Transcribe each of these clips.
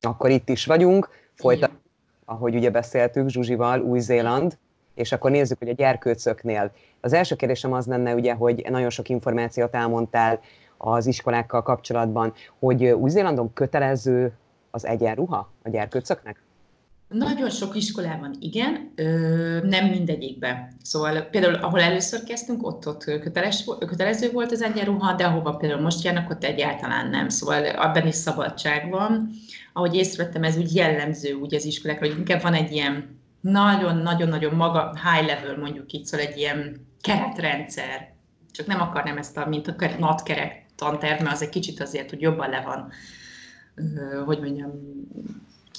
Akkor itt is vagyunk, folytat, ahogy ugye beszéltük Zsuzsival, Új-Zéland, és akkor nézzük, hogy a gyerkőcöknél. Az első kérdésem az lenne ugye, hogy nagyon sok információt elmondtál az iskolákkal kapcsolatban, hogy Új-Zélandon kötelező az egyenruha a gyerkőcöknek? Nagyon sok iskolában igen, nem mindegyikben. Szóval például, ahol először kezdtünk, ott, ott köteles, kötelező volt az egyenruha, de ahova például most járnak, ott egyáltalán nem. Szóval abban is szabadság van. Ahogy észrevettem, ez úgy jellemző úgy az iskolákra, hogy inkább van egy ilyen nagyon-nagyon-nagyon maga high level, mondjuk így, szóval egy ilyen keretrendszer. Csak nem akarnám ezt a, mint a nadkerek tanterv, mert az egy kicsit azért, hogy jobban le van, hogy mondjam,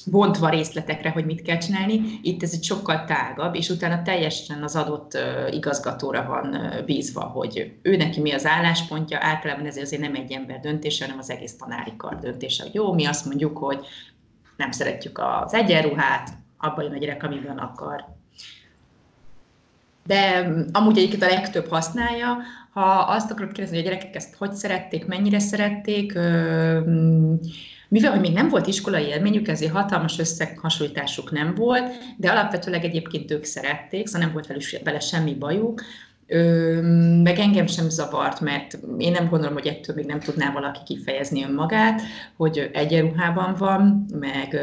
bontva részletekre, hogy mit kell csinálni. Itt ez egy sokkal tágabb, és utána teljesen az adott igazgatóra van bízva, hogy ő neki mi az álláspontja, általában ez azért nem egy ember döntése, hanem az egész tanári kar döntése. Hogy jó, mi azt mondjuk, hogy nem szeretjük az egyenruhát, abban jön a gyerek, amiben akar. De amúgy egyébként a legtöbb használja, ha azt akarod kérdezni, hogy a gyerekek ezt hogy szerették, mennyire szerették, mm, mivel, hogy még nem volt iskolai élményük, ezért hatalmas összehasonlításuk nem volt, de alapvetőleg egyébként ők szerették, szóval nem volt vele semmi bajuk, Ö, meg engem sem zavart, mert én nem gondolom, hogy ettől még nem tudná valaki kifejezni önmagát, hogy egyenruhában van, meg,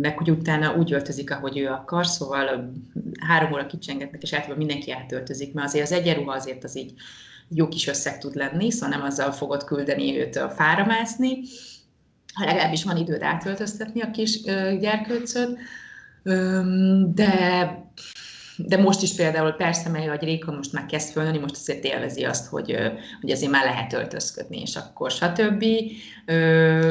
meg hogy utána úgy öltözik, ahogy ő akar, szóval három óra kicsengetnek, és általában mindenki átöltözik, mert azért az egyenruha azért az így jó kis összeg tud lenni, szóval nem azzal fogod küldeni őt a fára mászni, ha legalábbis van időd átöltöztetni a kis gyerkőcöt, de de most is például persze, mely hogy Réka most már kezd fölnőni, most azért élvezi azt, hogy, hogy azért már lehet öltözködni, és akkor stb.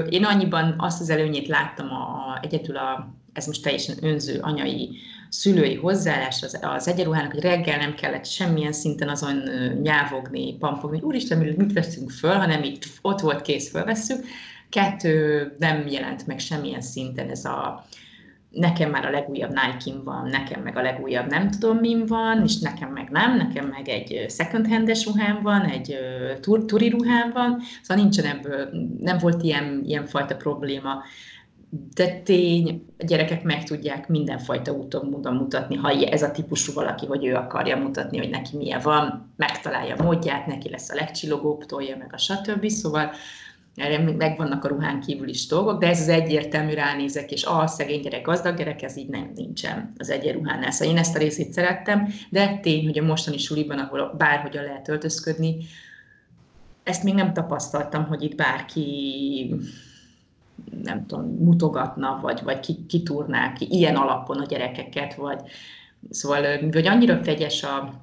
Én annyiban azt az előnyét láttam a, egyedül a, ez most teljesen önző anyai szülői hozzáállás az, az egyenruhának, hogy reggel nem kellett semmilyen szinten azon nyávogni, pampogni, hogy úristen, mit veszünk föl, hanem itt ott volt kész, fölvesszük. Kettő, nem jelent meg semmilyen szinten ez a, nekem már a legújabb nike van, nekem meg a legújabb nem tudom min van, és nekem meg nem, nekem meg egy second handes ruhám van, egy tur- turi ruhám van, szóval nincsen ebből, nem volt ilyen, ilyen fajta probléma. De tény, a gyerekek meg tudják mindenfajta úton, módon mutatni, ha ez a típusú valaki, hogy ő akarja mutatni, hogy neki milyen van, megtalálja módját, neki lesz a legcsillogóbb, tolja meg a stb. Szóval erre megvannak a ruhán kívül is dolgok, de ez az egyértelmű ránézek, és a szegény gyerek, gazdag gyerek, ez így nem nincsen az egyenruhánál. Szóval én ezt a részét szerettem, de tény, hogy a mostani suliban, ahol bárhogyan lehet öltözködni, ezt még nem tapasztaltam, hogy itt bárki nem tudom, mutogatna, vagy, vagy kitúrná ki ilyen alapon a gyerekeket, vagy szóval, vagy annyira fegyes a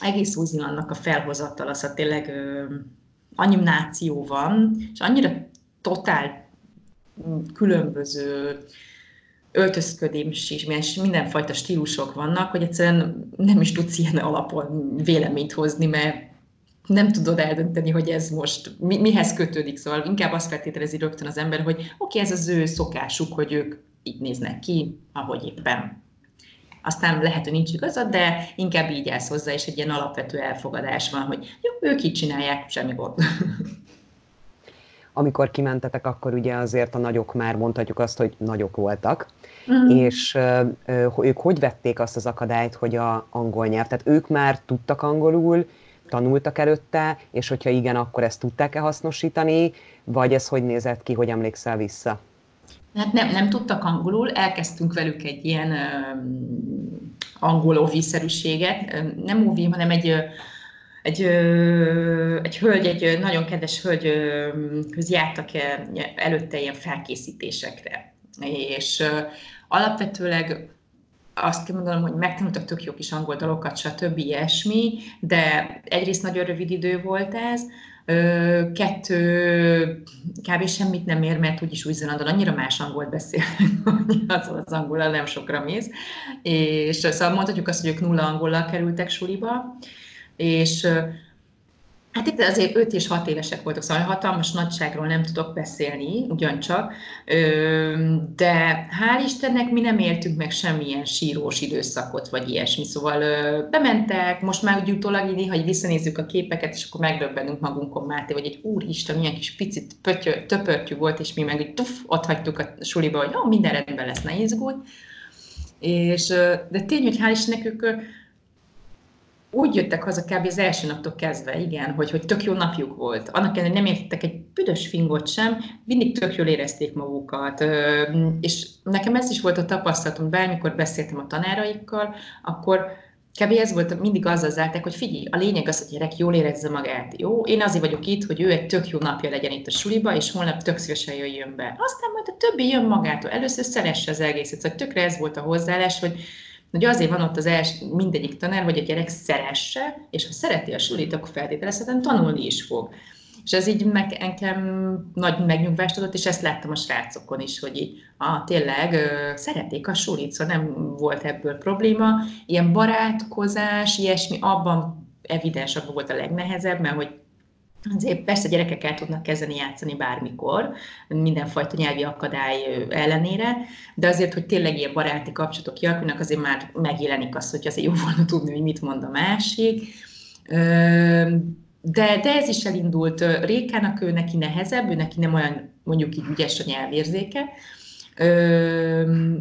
egész Úzilannak a felhozattal, az a tényleg annyi náció van, és annyira totál különböző öltözködés és mindenfajta stílusok vannak, hogy egyszerűen nem is tudsz ilyen alapon véleményt hozni, mert nem tudod eldönteni, hogy ez most mi, mihez kötődik, szóval inkább azt feltételezi rögtön az ember, hogy oké, okay, ez az ő szokásuk, hogy ők így néznek ki, ahogy éppen aztán lehet, hogy nincs igazad, de inkább így állsz hozzá, és egy ilyen alapvető elfogadás van, hogy jó, ők így csinálják, semmi gond. Amikor kimentetek, akkor ugye azért a nagyok már mondhatjuk azt, hogy nagyok voltak, uh-huh. és uh, ők hogy vették azt az akadályt, hogy a angol nyelv, tehát ők már tudtak angolul, tanultak előtte, és hogyha igen, akkor ezt tudták-e hasznosítani, vagy ez hogy nézett ki, hogy emlékszel vissza? Hát nem, nem tudtak angolul, elkezdtünk velük egy ilyen uh, angol óvíszerűséget, nem óvi, hanem egy, egy, egy hölgy, egy nagyon kedves hölgyhöz jártak előtte ilyen felkészítésekre. És alapvetőleg azt kell mondanom, hogy megtanultak tök jó kis angol dalokat, stb. ilyesmi, de egyrészt nagyon rövid idő volt ez, Kettő, kb. semmit nem ér, mert úgyis Új-Zélandon annyira más angolt beszélnek, hogy az, az angolal nem sokra mész. És szóval mondhatjuk azt, hogy ők nulla angollal kerültek suliba, és Hát itt azért 5 és 6 évesek voltak, szóval hatalmas nagyságról nem tudok beszélni, ugyancsak, de hál' Istennek mi nem éltünk meg semmilyen sírós időszakot, vagy ilyesmi, szóval bementek, most már úgy utólag így, ha visszanézzük a képeket, és akkor megdöbbenünk magunkon, Máté, hogy egy úristen, milyen kis picit pötyö, töpörtyű volt, és mi meg úgy tuf, ott hagytuk a suliba, hogy jó, minden rendben lesz, ne izgulj. És, de tény, hogy hál' Istennek ők úgy jöttek haza kb. az első naptól kezdve, igen, hogy, hogy tök jó napjuk volt. Annak ellenére nem értettek egy büdös fingot sem, mindig tök jól érezték magukat. És nekem ez is volt a tapasztalatom, bármikor beszéltem a tanáraikkal, akkor kb. ez volt, mindig azzal zárták, hogy figyelj, a lényeg az, hogy gyerek jól érezze magát. Jó, én azért vagyok itt, hogy ő egy tök jó napja legyen itt a suliba, és holnap tök szívesen jöjjön be. Aztán majd a többi jön magától. Először szeresse az egészet. Szóval tökre ez volt a hozzáállás, hogy hogy azért van ott az els, mindegyik tanár, hogy a gyerek szeresse, és ha szereti a sulit, akkor feltételezhetően tanulni is fog. És ez így meg, engem nagy megnyugvást adott, és ezt láttam a srácokon is, hogy így, ah, tényleg ö, szerették a sulit, szóval nem volt ebből probléma. Ilyen barátkozás, ilyesmi, abban evidens, abban volt a legnehezebb, mert hogy Azért persze gyerekek tudnak kezdeni játszani bármikor, mindenfajta nyelvi akadály ellenére, de azért, hogy tényleg ilyen baráti kapcsolatok kialakulnak, azért már megjelenik az, hogy azért jó volna tudni, hogy mit mond a másik. De, de ez is elindult. Rékának ő neki nehezebb, ő neki nem olyan mondjuk így ügyes a nyelvérzéke,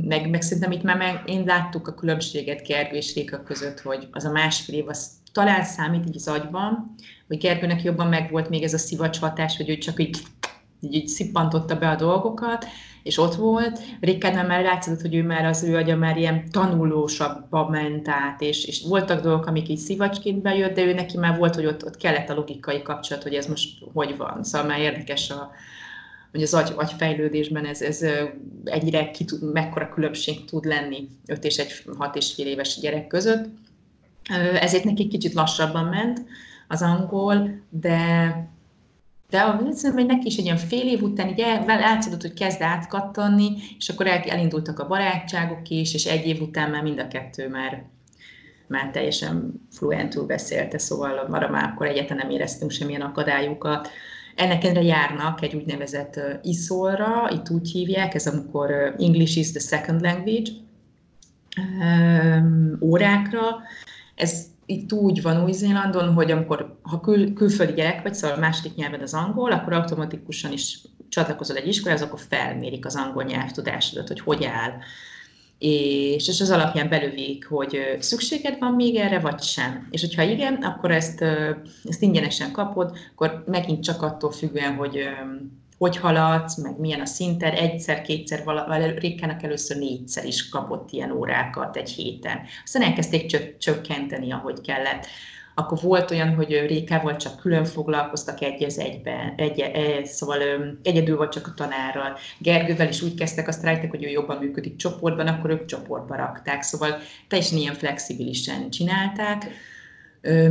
meg, meg szerintem itt már meg, én láttuk a különbséget Gergő és Réka között, hogy az a másfél év az talán számít így az agyban, hogy Gergőnek jobban meg volt még ez a szivacs hatás, hogy ő csak így, így, így szippantotta be a dolgokat, és ott volt. Rikádnál már látszott, hogy ő már az ő agya már ilyen tanulósabba ment át, és, és voltak dolgok, amik így szivacsként bejött, de ő neki már volt, hogy ott, ott kellett a logikai kapcsolat, hogy ez most hogy van. Szóval már érdekes a, hogy az agy, agyfejlődésben ez, ez egyre ki tud, mekkora különbség tud lenni 5 és egy 6 és fél éves gyerek között. Ezért neki kicsit lassabban ment az angol, de de szerintem, hogy neki is egy ilyen fél év után így el, látszódott, hogy kezd átkattanni, és akkor el, elindultak a barátságok is, és egy év után már mind a kettő már, már teljesen fluentül beszélte, szóval arra már akkor egyetlen nem éreztünk semmilyen akadályokat. Ennek enre járnak egy úgynevezett ISOL-ra, itt úgy hívják, ez amikor English is the second language órákra. Ez itt úgy van Új-Zélandon, hogy amikor ha kül, külföldi gyerek vagy, szóval a második nyelved az angol, akkor automatikusan is csatlakozol egy iskolához, akkor felmérik az angol nyelvtudásodat, hogy hogy áll. És, és az alapján belövik, hogy szükséged van még erre, vagy sem. És hogyha igen, akkor ezt, ezt ingyenesen kapod, akkor megint csak attól függően, hogy hogy haladsz, meg milyen a szinter, egyszer, kétszer, Rékának először négyszer is kapott ilyen órákat egy héten. Aztán elkezdték csökkenteni, ahogy kellett. Akkor volt olyan, hogy Rékával csak külön foglalkoztak egy az egyben, egy, egy, szóval egyedül vagy csak a tanárral. Gergővel is úgy kezdtek, azt rájöttek, hogy ő jobban működik csoportban, akkor ők csoportba rakták. Szóval teljesen ilyen flexibilisen csinálták,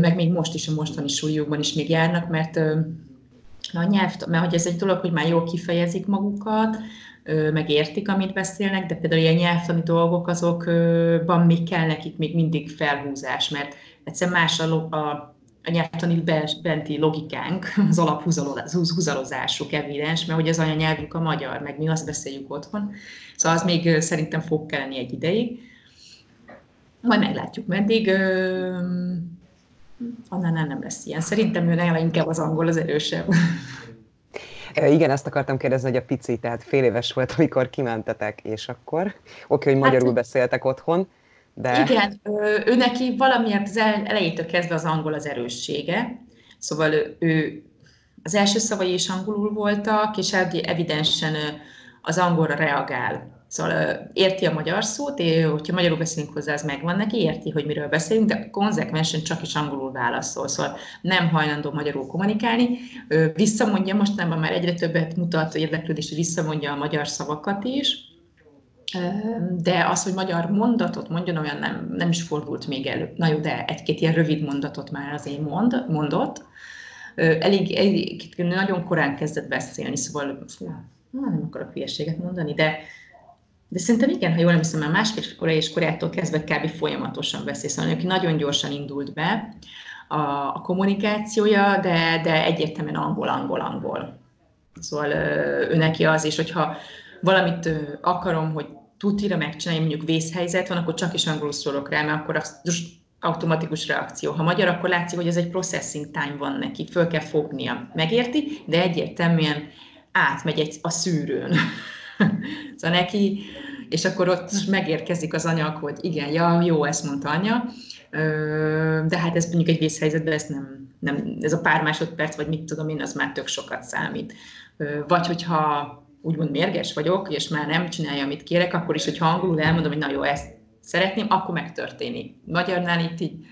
meg még most is a mostani súlyukban is még járnak, mert a nyelv, mert hogy ez egy dolog, hogy már jól kifejezik magukat, meg értik, amit beszélnek, de például ilyen nyelvtani dolgok, azokban még kell nekik még mindig felhúzás, mert egyszerűen más a, a, a nyelvtani benti logikánk, az alaphúzalozásuk evidens, mert hogy az anyanyelvünk a magyar, meg mi azt beszéljük otthon, szóval az még szerintem fog kelleni egy ideig. Majd meglátjuk meddig annál nem lesz ilyen. Szerintem ő inkább az angol az erősebb. Igen, ezt akartam kérdezni, hogy a pici, tehát fél éves volt, amikor kimentetek, és akkor oké, hogy magyarul hát, beszéltek otthon, de... Igen, ő neki valamiért az elejétől kezdve az angol az erőssége, szóval ő az első szavai is angolul voltak, és evidensen az angolra reagál. Szóval érti a magyar szót, és hogyha magyarul beszélünk hozzá, az megvan neki, érti, hogy miről beszélünk, de konzekvensen csak is angolul válaszol, szóval nem hajlandó magyarul kommunikálni. Visszamondja mostanában már egyre többet mutat érdeklődés, hogy visszamondja a magyar szavakat is, de az, hogy magyar mondatot mondjon, olyan nem, nem is fordult még elő. Na jó, de egy-két ilyen rövid mondatot már azért mond, mondott. Elég, elég, nagyon korán kezdett beszélni, szóval fú, nem akarok hülyeséget mondani, de de szerintem igen, ha jól emlékszem, már másfél korai és korától kezdve kb. folyamatosan beszél, szóval aki nagyon gyorsan indult be. a, a kommunikációja, de, de egyértelműen angol, angol, angol. Szóval ő neki az, és hogyha valamit akarom, hogy tutira megcsinálni, mondjuk vészhelyzet van, akkor csak is angolul szólok rá, mert akkor az automatikus reakció. Ha magyar, akkor látszik, hogy ez egy processing time van neki, föl kell fognia. Megérti, de egyértelműen átmegy egy, a szűrőn. szóval neki, és akkor ott megérkezik az anyag, hogy igen, ja, jó, ezt mondta anya, de hát ez mondjuk egy vészhelyzetben, ez nem, nem, ez a pár másodperc, vagy mit tudom én, az már tök sokat számít. Vagy hogyha úgymond mérges vagyok, és már nem csinálja, amit kérek, akkor is, hogyha angolul elmondom, hogy na jó, ezt szeretném, akkor megtörténik. Magyarnál itt így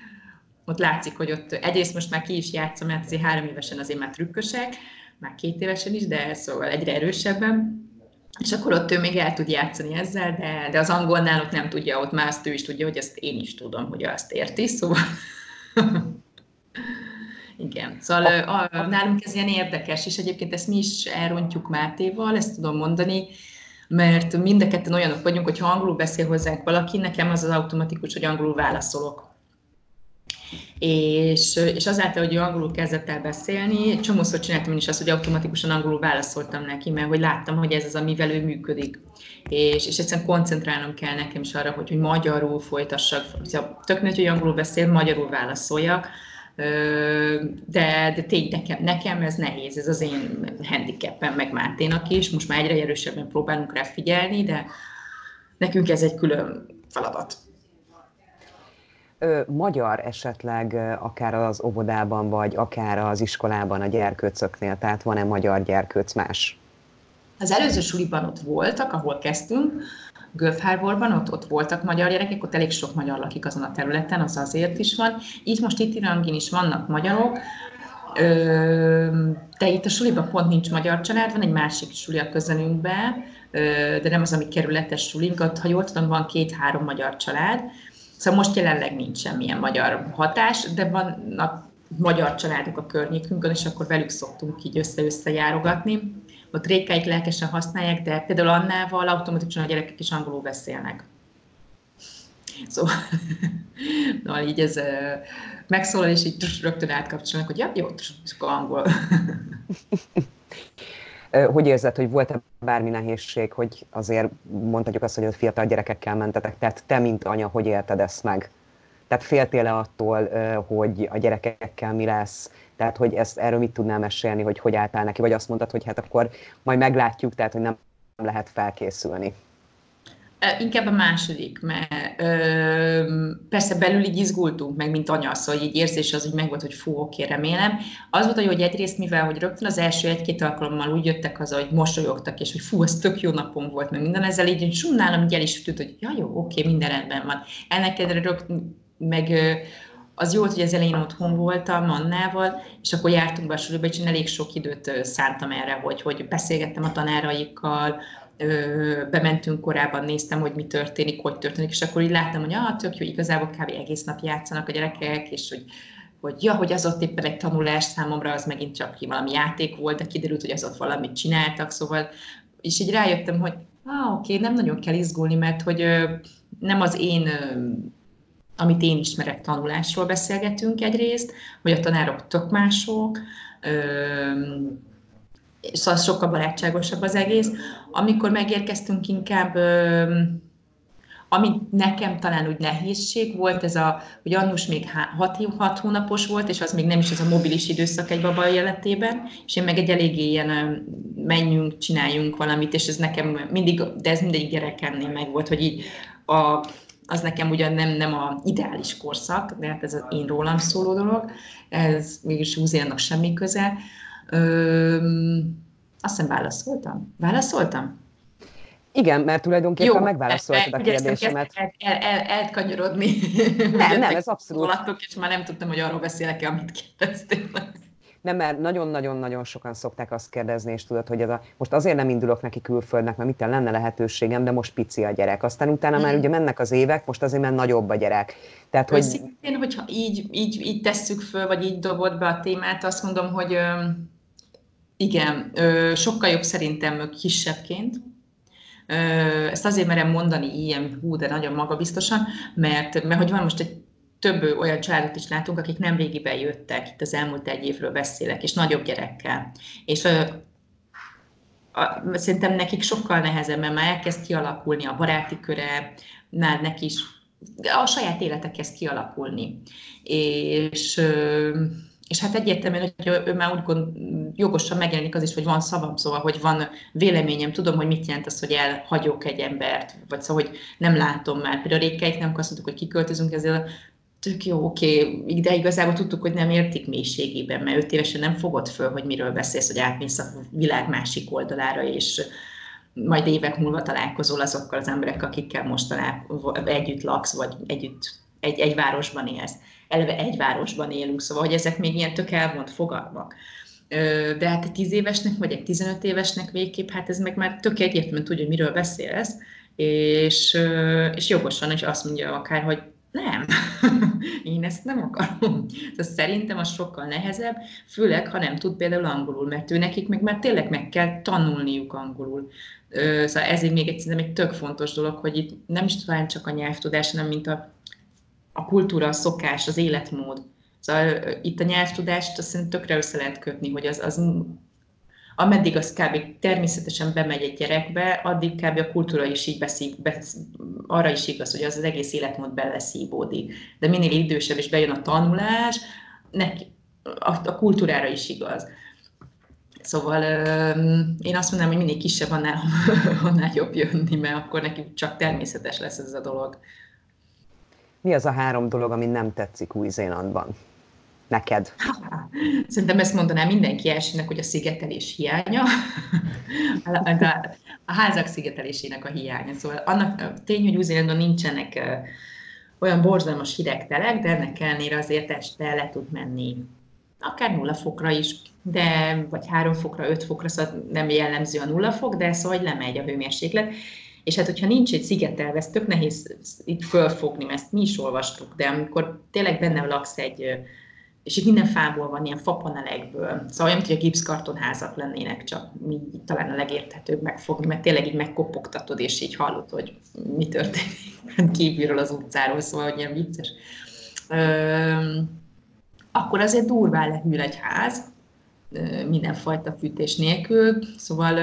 ott látszik, hogy ott egyrészt most már ki is játszom, mert azért három évesen azért már trükkösek, már két évesen is, de szóval egyre erősebben. És akkor ott ő még el tud játszani ezzel, de, de az angolnál ott nem tudja, ott már azt ő is tudja, hogy ezt én is tudom, hogy azt érti, szóval... Igen, szóval a, a, nálunk ez ilyen érdekes, és egyébként ezt mi is elrontjuk Mátéval, ezt tudom mondani, mert mind a ketten olyanok vagyunk, hogy ha angolul beszél hozzánk valaki, nekem az az automatikus, hogy angolul válaszolok. És, és azáltal, hogy ő angolul kezdett el beszélni, csomószor csináltam én is azt, hogy automatikusan angolul válaszoltam neki, mert hogy láttam, hogy ez az, amivel ő működik. És, és egyszerűen koncentrálnom kell nekem is arra, hogy, hogy magyarul folytassak. Tök nagy, hogy angolul beszél, magyarul válaszoljak, de, de tény, nekem, nekem ez nehéz, ez az én handicapem, meg Máténak is, most már egyre erősebben próbálunk rá figyelni, de nekünk ez egy külön feladat. Magyar esetleg akár az óvodában, vagy akár az iskolában a gyerkőcöknél, tehát van-e magyar gyerkőc más? Az előző suliban ott voltak, ahol kezdtünk, Gölfháborban, ott, ott voltak magyar gyerekek, ott elég sok magyar lakik azon a területen, az azért is van. Így most itt Irangin is vannak magyarok, de itt a suliban pont nincs magyar család, van egy másik suli a közelünkben, de nem az, ami kerületes sulink, ott, ha jól tudom, van két-három magyar család, Szóval most jelenleg nincs semmilyen magyar hatás, de vannak magyar családok a környékünkön, és akkor velük szoktunk így össze-össze járogatni ott rékeik lelkesen használják, de például Annával automatikusan a gyerekek is angolul beszélnek. Szóval, no, így ez megszólal, és így rögtön átkapcsolnak, hogy ja, jó, és akkor angol. Hogy érzed, hogy volt-e bármi nehézség, hogy azért mondhatjuk azt, hogy a fiatal gyerekekkel mentetek, tehát te, mint anya, hogy élted ezt meg? Tehát féltél-e attól, hogy a gyerekekkel mi lesz? Tehát, hogy ezt erről mit tudnál mesélni, hogy hogy álltál neki, vagy azt mondtad, hogy hát akkor majd meglátjuk, tehát, hogy nem lehet felkészülni. Inkább a második, mert ö, persze belül így izgultunk meg, mint anya, szóval így érzés az, hogy megvolt, hogy fú, oké, remélem. Az volt, hogy egyrészt, mivel hogy rögtön az első egy-két alkalommal úgy jöttek az, hogy mosolyogtak, és hogy fú, ez tök jó napom volt, meg minden ezzel így, hogy nálam így el is tűnt, hogy ja, jó, oké, minden rendben van. Ennek rögtön meg az jó, hogy az elején otthon voltam Annával, és akkor jártunk be a suliba, és én elég sok időt szántam erre, hogy, hogy beszélgettem a tanáraikkal, bementünk korábban, néztem, hogy mi történik, hogy történik, és akkor így láttam, hogy ah, tök jó, igazából kb. egész nap játszanak a gyerekek, és hogy, hogy ja, hogy az ott éppen egy tanulás számomra, az megint csak valami játék volt, de kiderült, hogy az ott valamit csináltak, szóval, és így rájöttem, hogy ah, oké, okay, nem nagyon kell izgulni, mert hogy nem az én amit én ismerek tanulásról beszélgetünk egyrészt, hogy a tanárok tök mások, szóval sokkal barátságosabb az egész. Amikor megérkeztünk inkább, ami nekem talán úgy nehézség volt, ez a, hogy Annus még hat, hat hónapos volt, és az még nem is az a mobilis időszak egy baba életében, és én meg egy eléggé ilyen menjünk, csináljunk valamit, és ez nekem mindig, de ez mindegy gyerekemnél meg volt, hogy így a az nekem ugyan nem, nem a ideális korszak, de hát ez az én rólam szóló dolog, ez mégis Húziának semmi köze. Ö, azt hiszem válaszoltam. Válaszoltam? Igen, mert tulajdonképpen Jó, megválaszoltad a kérdésemet. El, el, el, elkanyarodni. Nem, nem, ez abszolút. Alatok, és már nem tudtam, hogy arról beszélek-e, amit kérdeztél. Nem, mert nagyon-nagyon-nagyon sokan szokták azt kérdezni, és tudod, hogy ez a, most azért nem indulok neki külföldnek, mert mit lenne lehetőségem, de most pici a gyerek. Aztán utána mm. már ugye mennek az évek, most azért már nagyobb a gyerek. Tehát, hogy... Szintén, hogyha így, így, így tesszük föl, vagy így dobod be a témát, azt mondom, hogy igen, sokkal jobb szerintem kisebbként, ezt azért merem mondani ilyen, hú, de nagyon magabiztosan, mert, mert hogy van most egy több olyan családot is látunk, akik nem régiben jöttek, itt az elmúlt egy évről beszélek, és nagyobb gyerekkel. És a, szerintem nekik sokkal nehezebb, mert már elkezd kialakulni a baráti köre, már neki is a saját élete kezd kialakulni. És, és hát egyértelműen, hogy ő már úgy gond, jogosan megjelenik az is, hogy van szavam, szóval, hogy van véleményem, tudom, hogy mit jelent az, hogy elhagyok egy embert, vagy szóval, hogy nem látom már. Például rékeik nem azt mondtuk, hogy kiköltözünk, ezzel tök jó, oké, de igazából tudtuk, hogy nem értik mélységében, mert öt évesen nem fogod föl, hogy miről beszélsz, hogy átmész a világ másik oldalára, és majd évek múlva találkozol azokkal az emberekkel, akikkel most talál, együtt laksz, vagy együtt egy, egy városban élsz. Eleve egy városban élünk, szóval, hogy ezek még ilyen tök elvont fogalmak. De hát egy tíz évesnek, vagy egy 15 évesnek végképp, hát ez meg már tök egyértelműen tudja, hogy miről beszélsz, és, és jogosan is azt mondja akár, hogy nem, én ezt nem akarom. Tehát szerintem az sokkal nehezebb, főleg, ha nem tud például angolul, mert ő nekik meg már tényleg meg kell tanulniuk angolul. Szóval ezért még egy, egy tök fontos dolog, hogy itt nem is talán csak a nyelvtudás, hanem mint a, a kultúra, a szokás, az életmód. Szóval itt a nyelvtudást azt szerintem tökre össze lehet kötni, hogy az, az ameddig az kb. természetesen bemegy egy gyerekbe, addig kb. a kultúra is így beszív, besz, arra is igaz, hogy az az egész életmód beleszívódik. De minél idősebb és bejön a tanulás, neki, a, a kultúrára is igaz. Szóval én azt mondanám, hogy minél kisebb, annál, annál jobb jönni, mert akkor neki csak természetes lesz ez a dolog. Mi az a három dolog, ami nem tetszik Új-Zélandban? Neked? Szerintem ezt mondanám mindenki elsőnek, hogy a szigetelés hiánya, a házak szigetelésének a hiánya. Szóval annak tény, hogy Új-Zélandon nincsenek olyan borzalmas hideg telek, de ennek ellenére azért este le tud menni akár nulla fokra is, de vagy három fokra, öt fokra, szóval nem jellemző a nulla fok, de szóval hogy lemegy a hőmérséklet. És hát, hogyha nincs egy szigetelve, ez tök nehéz itt fölfogni, mert ezt mi is olvastuk, de amikor tényleg benne laksz egy, és itt minden fából van, ilyen fapanelekből, szóval olyan, hogy a gipszkartonházak lennének, csak mi talán a legérthetőbb megfogni, mert tényleg így megkopogtatod, és így hallod, hogy mi történik kívülről az utcáról, szóval hogy ilyen vicces. Üm, akkor azért durván lehűl egy ház, mindenfajta fűtés nélkül, szóval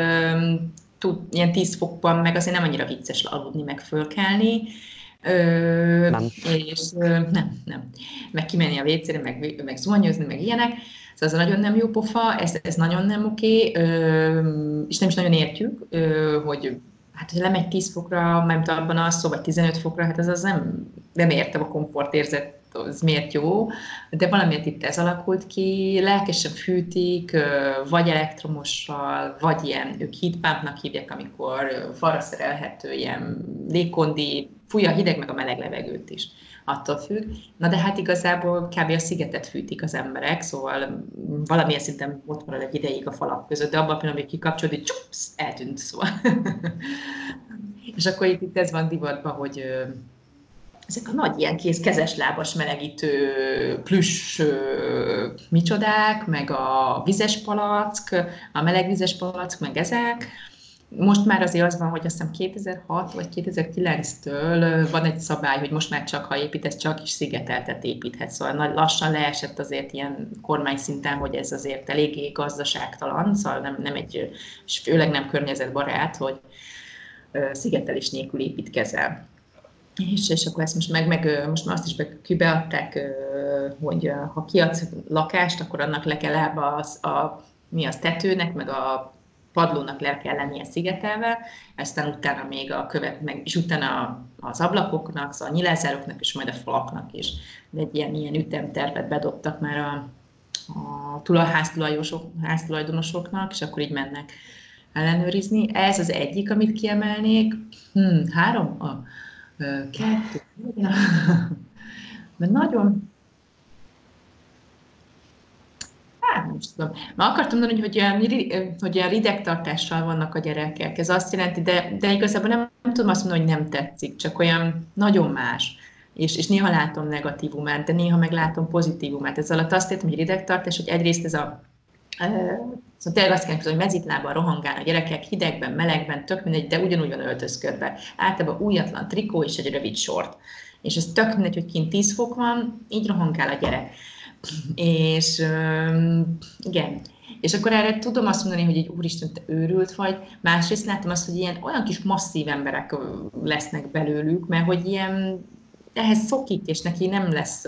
tud, ilyen 10 fokban meg azért nem annyira vicces aludni, meg fölkelni, Ö, nem. És ö, nem, nem. Meg kimenni a vécére, meg, meg zuhanyozni, meg ilyenek. Szóval ez nagyon nem jó pofa, ez, ez nagyon nem oké, ö, és nem is nagyon értjük, ö, hogy hát, hogy lemegy 10 fokra, mert abban a szó, vagy 15 fokra, hát az, az nem, nem értem a komfortérzet az miért jó, de valamiért itt ez alakult ki, lelkesen fűtik, vagy elektromossal, vagy ilyen, ők heatpumpnak hívják, amikor falra szerelhető ilyen légkondi, fújja a hideg meg a meleg levegőt is attól függ. Na de hát igazából kb. a szigetet fűtik az emberek, szóval valamilyen szinten ott marad egy ideig a falak között, de abban a pillanatban, hogy kikapcsolódik, csupsz, eltűnt szóval. És akkor itt, itt ez van divatban, hogy ezek a nagy ilyen kész kezes lábas melegítő plüss micsodák, meg a vizes palack, a meleg palack, meg ezek. Most már azért az van, hogy azt hiszem 2006 vagy 2009-től van egy szabály, hogy most már csak, ha építesz, csak is szigeteltet építhetsz. Szóval lassan leesett azért ilyen kormány szinten, hogy ez azért eléggé gazdaságtalan, szóval nem, nem egy, és főleg nem környezetbarát, hogy szigetelés nélkül építkezel. És, és akkor ezt most meg, meg most már azt is kibeadták, hogy ha kiadsz lakást, akkor annak le kell az, a, mi az tetőnek, meg a padlónak le kell lennie szigetelve, aztán utána még a követ, meg, és utána az ablakoknak, szóval a nyilázároknak, és majd a falaknak is. Egy ilyen, ilyen ütemtervet bedobtak már a, a háztulajdonosoknak, és akkor így mennek ellenőrizni. Ez az egyik, amit kiemelnék. Hmm, három? A, kettő, mert nagyon, hát nem tudom. Ma akartam mondani, hogy olyan, hogy olyan ridegtartással vannak a gyerekek. Ez azt jelenti, de, de igazából nem, nem tudom azt mondani, hogy nem tetszik, csak olyan nagyon más. És, és néha látom negatívumát, de néha meg látom pozitívumát. Ez alatt azt értem, hogy ridegtartás, hogy egyrészt ez a Szóval tényleg azt kell hogy mezitlábban rohangál a gyerekek, hidegben, melegben, tök mindegy, de ugyanúgy van öltözködve. Általában újatlan trikó és egy rövid sort. És ez tök mindegy, hogy kint 10 fok van, így rohankál a gyerek. És igen, és akkor erre tudom azt mondani, hogy egy úristen, te őrült vagy. Másrészt látom azt, hogy ilyen olyan kis masszív emberek lesznek belőlük, mert hogy ilyen ehhez szokik, és neki nem lesz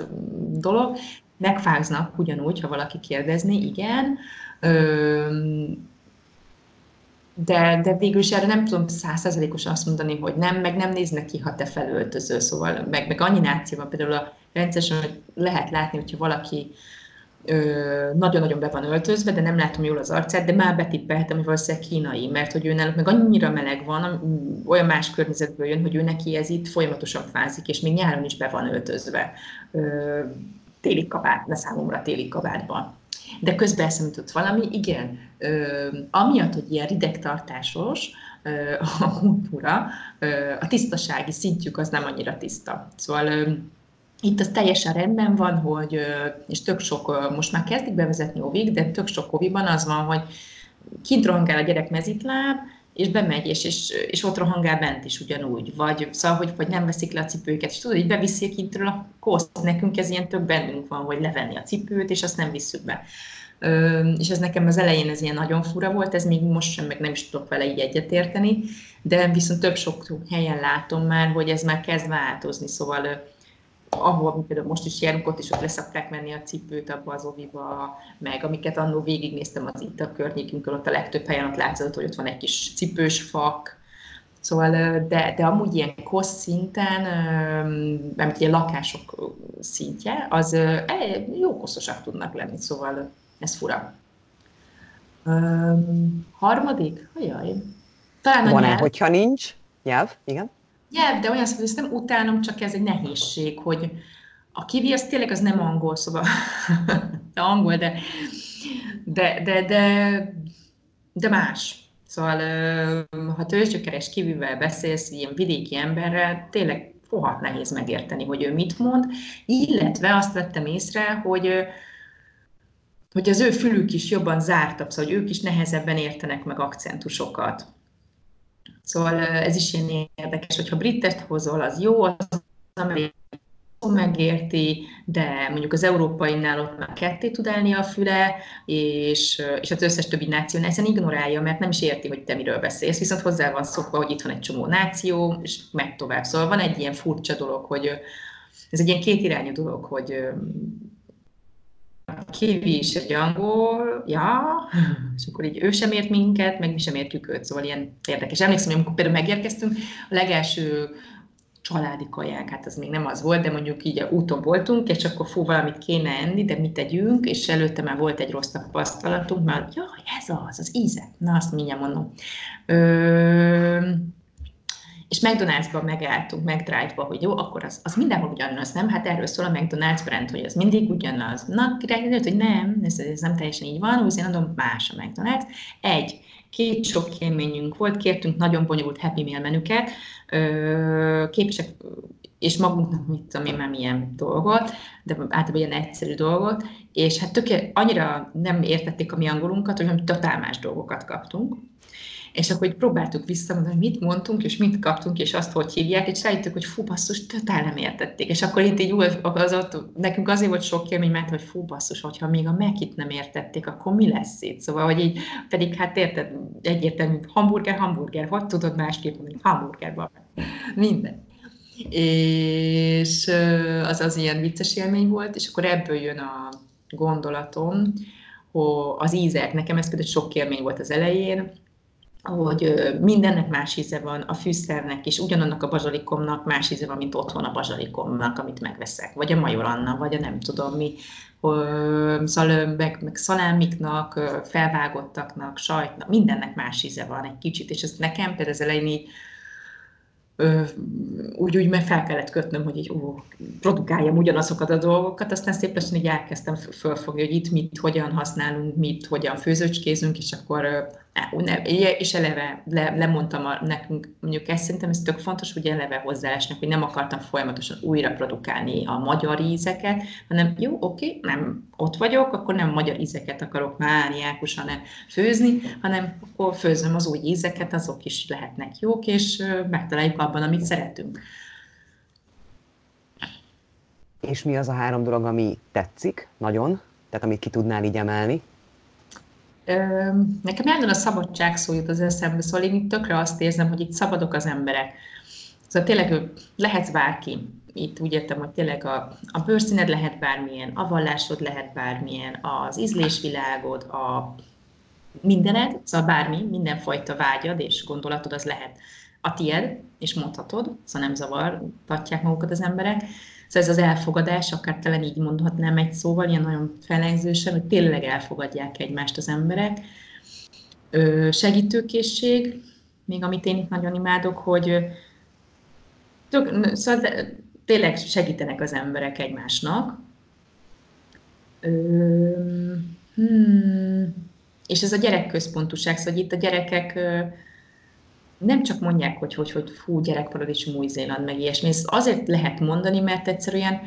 dolog. Megfáznak ugyanúgy, ha valaki kérdezni, igen. De, de végül is erre nem tudom százszerzelékosan azt mondani, hogy nem, meg nem néznek ki, ha te felöltözöl, szóval meg, meg annyi náció van például a rendszeresen, hogy lehet látni, hogyha valaki nagyon-nagyon be van öltözve, de nem látom jól az arcát, de már betippeltem, hogy valószínűleg kínai, mert hogy ő náluk meg annyira meleg van, olyan más környezetből jön, hogy ő neki ez itt folyamatosan fázik, és még nyáron is be van öltözve. Téli kabát, ne számomra téli kabátban. De közben eszembe valami, igen, amiatt, hogy ilyen ridegtartásos, a kultúra, a tisztasági szintjük az nem annyira tiszta. Szóval itt az teljesen rendben van, hogy, és tök sok, most már kezdik bevezetni ovig, de tök sok oviban az van, hogy kint rohangál a gyerek mezitláb, és bemegy, és, és, és ott rohangál bent is ugyanúgy. Vagy szóval, hogy vagy nem veszik le a cipőket, és tudod, hogy beviszi kintről a koszt. Nekünk ez ilyen tök bennünk van, hogy levenni a cipőt, és azt nem visszük be. Ö, és ez nekem az elején ez ilyen nagyon fura volt, ez még most sem, meg nem is tudok vele így egyetérteni, de viszont több sok helyen látom már, hogy ez már kezd változni, szóval ahol például most is járunk, ott is ott leszakták menni a cipőt abba az oviba, meg amiket annó végignéztem az itt a környékünkön, ott a legtöbb helyen ott látszott, hogy ott van egy kis cipős fak, Szóval, de, de amúgy ilyen kosz szinten, mert ilyen lakások szintje, az jó koszosak tudnak lenni, szóval ez fura. Um, harmadik? Ajaj. Talán Van-e, hogyha nincs? Nyelv, igen. Nyelv, de olyan hogy nem utálom, csak ez egy nehézség, hogy a kivi az tényleg az nem angol, szóval de angol, de, de, de, de, de más. Szóval, ha tőzsgyökeres kivivel beszélsz, ilyen vidéki emberrel, tényleg rohadt nehéz megérteni, hogy ő mit mond, illetve azt vettem észre, hogy hogy az ő fülük is jobban zártabb, szóval hogy ők is nehezebben értenek meg akcentusokat. Szóval ez is ilyen érdekes, hogyha brittest hozol, az jó, az amerikai megérti, de mondjuk az európainál ott már ketté tud állni a füle, és, és az összes többi náció ezen ignorálja, mert nem is érti, hogy te miről beszélsz, viszont hozzá van szokva, hogy itt van egy csomó náció, és meg tovább. Szóval van egy ilyen furcsa dolog, hogy ez egy ilyen kétirányú dolog, hogy Kiwi is egy angol, ja, és akkor így ő sem ért minket, meg mi sem értjük őt, szóval ilyen érdekes. Emlékszem, hogy amikor például megérkeztünk, a legelső családi kaják, hát az még nem az volt, de mondjuk így a úton voltunk, és akkor fú, valamit kéne enni, de mit tegyünk, és előtte már volt egy rossz tapasztalatunk, mert jaj, ez az, az íze. Na, azt mindjárt mondom. Ö, és McDonald's-ban megálltunk, McDrive-ba, hogy jó, akkor az, az mindenhol ugyanaz, nem? Hát erről szól a McDonald's brand, hogy az mindig ugyanaz. Na, király, hogy nem, ez, ez nem teljesen így van, mondom, más a McDonald's. Egy, két sok élményünk volt, kértünk nagyon bonyolult Happy Meal menüket, képesek és magunknak mit tudom én már milyen dolgot, de általában ilyen egyszerű dolgot, és hát tökélet, annyira nem értették a mi angolunkat, hogy totál más dolgokat kaptunk és akkor így próbáltuk visszamondani, hogy mit mondtunk, és mit kaptunk, és azt hogy hívják, és rájöttük, hogy fú, basszus, totál nem értették. És akkor itt így az ott, nekünk azért volt sok élmény, mert hogy fú, basszus, hogyha még a mekit nem értették, akkor mi lesz itt? Szóval, hogy így, pedig hát érted, egyértelmű, hamburger, hamburger, hogy tudod másképp mondani, hamburgerban, minden. És az az ilyen vicces élmény volt, és akkor ebből jön a gondolatom, hogy az ízek, nekem ez például sok élmény volt az elején, hogy mindennek más íze van, a fűszernek is, ugyanannak a bazsalikomnak más íze van, mint otthon a bazsalikomnak, amit megveszek, vagy a majoranna, vagy a nem tudom mi, szóval meg, meg szalámiknak, felvágottaknak, sajtnak, mindennek más íze van egy kicsit, és ez nekem például az elején így úgy, úgy mert fel kellett kötnöm, hogy így ó, produkáljam ugyanazokat a dolgokat, aztán szép lassan így elkezdtem fölfogni, hogy itt mit, hogyan használunk, mit, hogyan főzőcskézünk, és akkor és eleve le, lemondtam a, nekünk, mondjuk ezt szerintem ez tök fontos, hogy eleve hozzáesnek, hogy nem akartam folyamatosan újra produkálni a magyar ízeket, hanem jó, oké, nem ott vagyok, akkor nem magyar ízeket akarok mániákusan főzni, hanem akkor főzöm az új ízeket, azok is lehetnek jók, és megtaláljuk abban, amit szeretünk. És mi az a három dolog, ami tetszik nagyon, tehát amit ki tudnál így emelni? Nekem állandóan a szabadság szó jut az eszembe, szóval én itt tökre azt érzem, hogy itt szabadok az emberek. Szóval tényleg lehetsz bárki. Itt úgy értem, hogy tényleg a, a bőrszíned lehet bármilyen, a vallásod lehet bármilyen, az ízlésvilágod, a mindened, szóval bármi, mindenfajta vágyad és gondolatod az lehet a tied, és mondhatod, szóval nem zavartatják magukat az emberek. Szóval ez az elfogadás, akár talán így mondhatnám egy szóval, ilyen nagyon felengzősen, hogy tényleg elfogadják egymást az emberek. Segítőkészség, még amit én itt nagyon imádok, hogy tök, szóval tényleg segítenek az emberek egymásnak. hmm, és ez a gyerekközpontúság, szóval itt a gyerekek nem csak mondják, hogy, hogy, hogy fú, gyerekparadicsom Új-Zéland, meg ilyesmi. Ezt azért lehet mondani, mert egyszerűen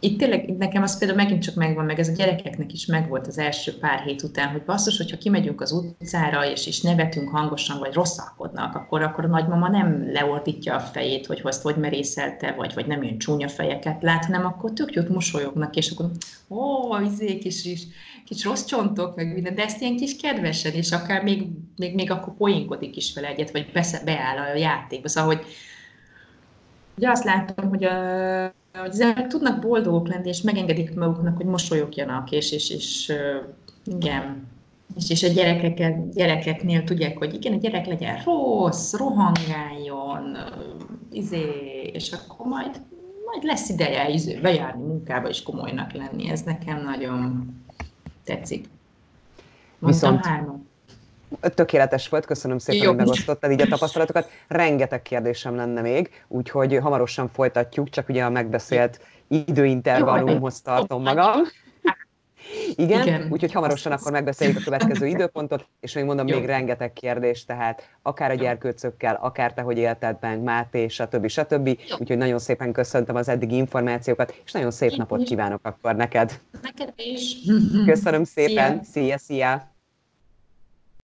itt tényleg nekem az például megint csak megvan, meg ez a gyerekeknek is megvolt az első pár hét után, hogy basszus, hogyha kimegyünk az utcára, és, és nevetünk hangosan, vagy rosszalkodnak, akkor, akkor a nagymama nem leordítja a fejét, hogy azt hogy merészelte, vagy, vagy nem ilyen csúnya fejeket lát, hanem akkor tök jót mosolyognak, és akkor ó, izé, kis, kis, kis rossz csontok, meg minden, de ezt ilyen kis kedvesen, és akár még, még, még akkor poénkodik is vele egyet, vagy beáll a játékba. Szóval, hogy ugye azt látom, hogy a hogy az emberek tudnak boldogok lenni, és megengedik maguknak, hogy mosolyogjanak, és, és, és igen, és, és a gyerekeket, gyerekeknél tudják, hogy igen, a gyerek legyen rossz, rohangáljon, izé, és akkor majd, majd lesz ideje izé, bejárni munkába és komolynak lenni. Ez nekem nagyon tetszik. Mondtam Viszont, hárman. Tökéletes volt, köszönöm szépen, Jó. hogy megosztottad így a tapasztalatokat. Rengeteg kérdésem lenne még, úgyhogy hamarosan folytatjuk, csak ugye a megbeszélt időintervallumhoz tartom magam. Igen, Igen. úgyhogy hamarosan akkor megbeszéljük a következő időpontot, és még mondom, Jó. még rengeteg kérdés, tehát akár a gyerkőcökkel, akár te, hogy élted meg, Máté, stb. stb. Jó. Úgyhogy nagyon szépen köszöntöm az eddigi információkat, és nagyon szép napot kívánok akkor neked. Neked is. Köszönöm szépen, szia, szia! szia.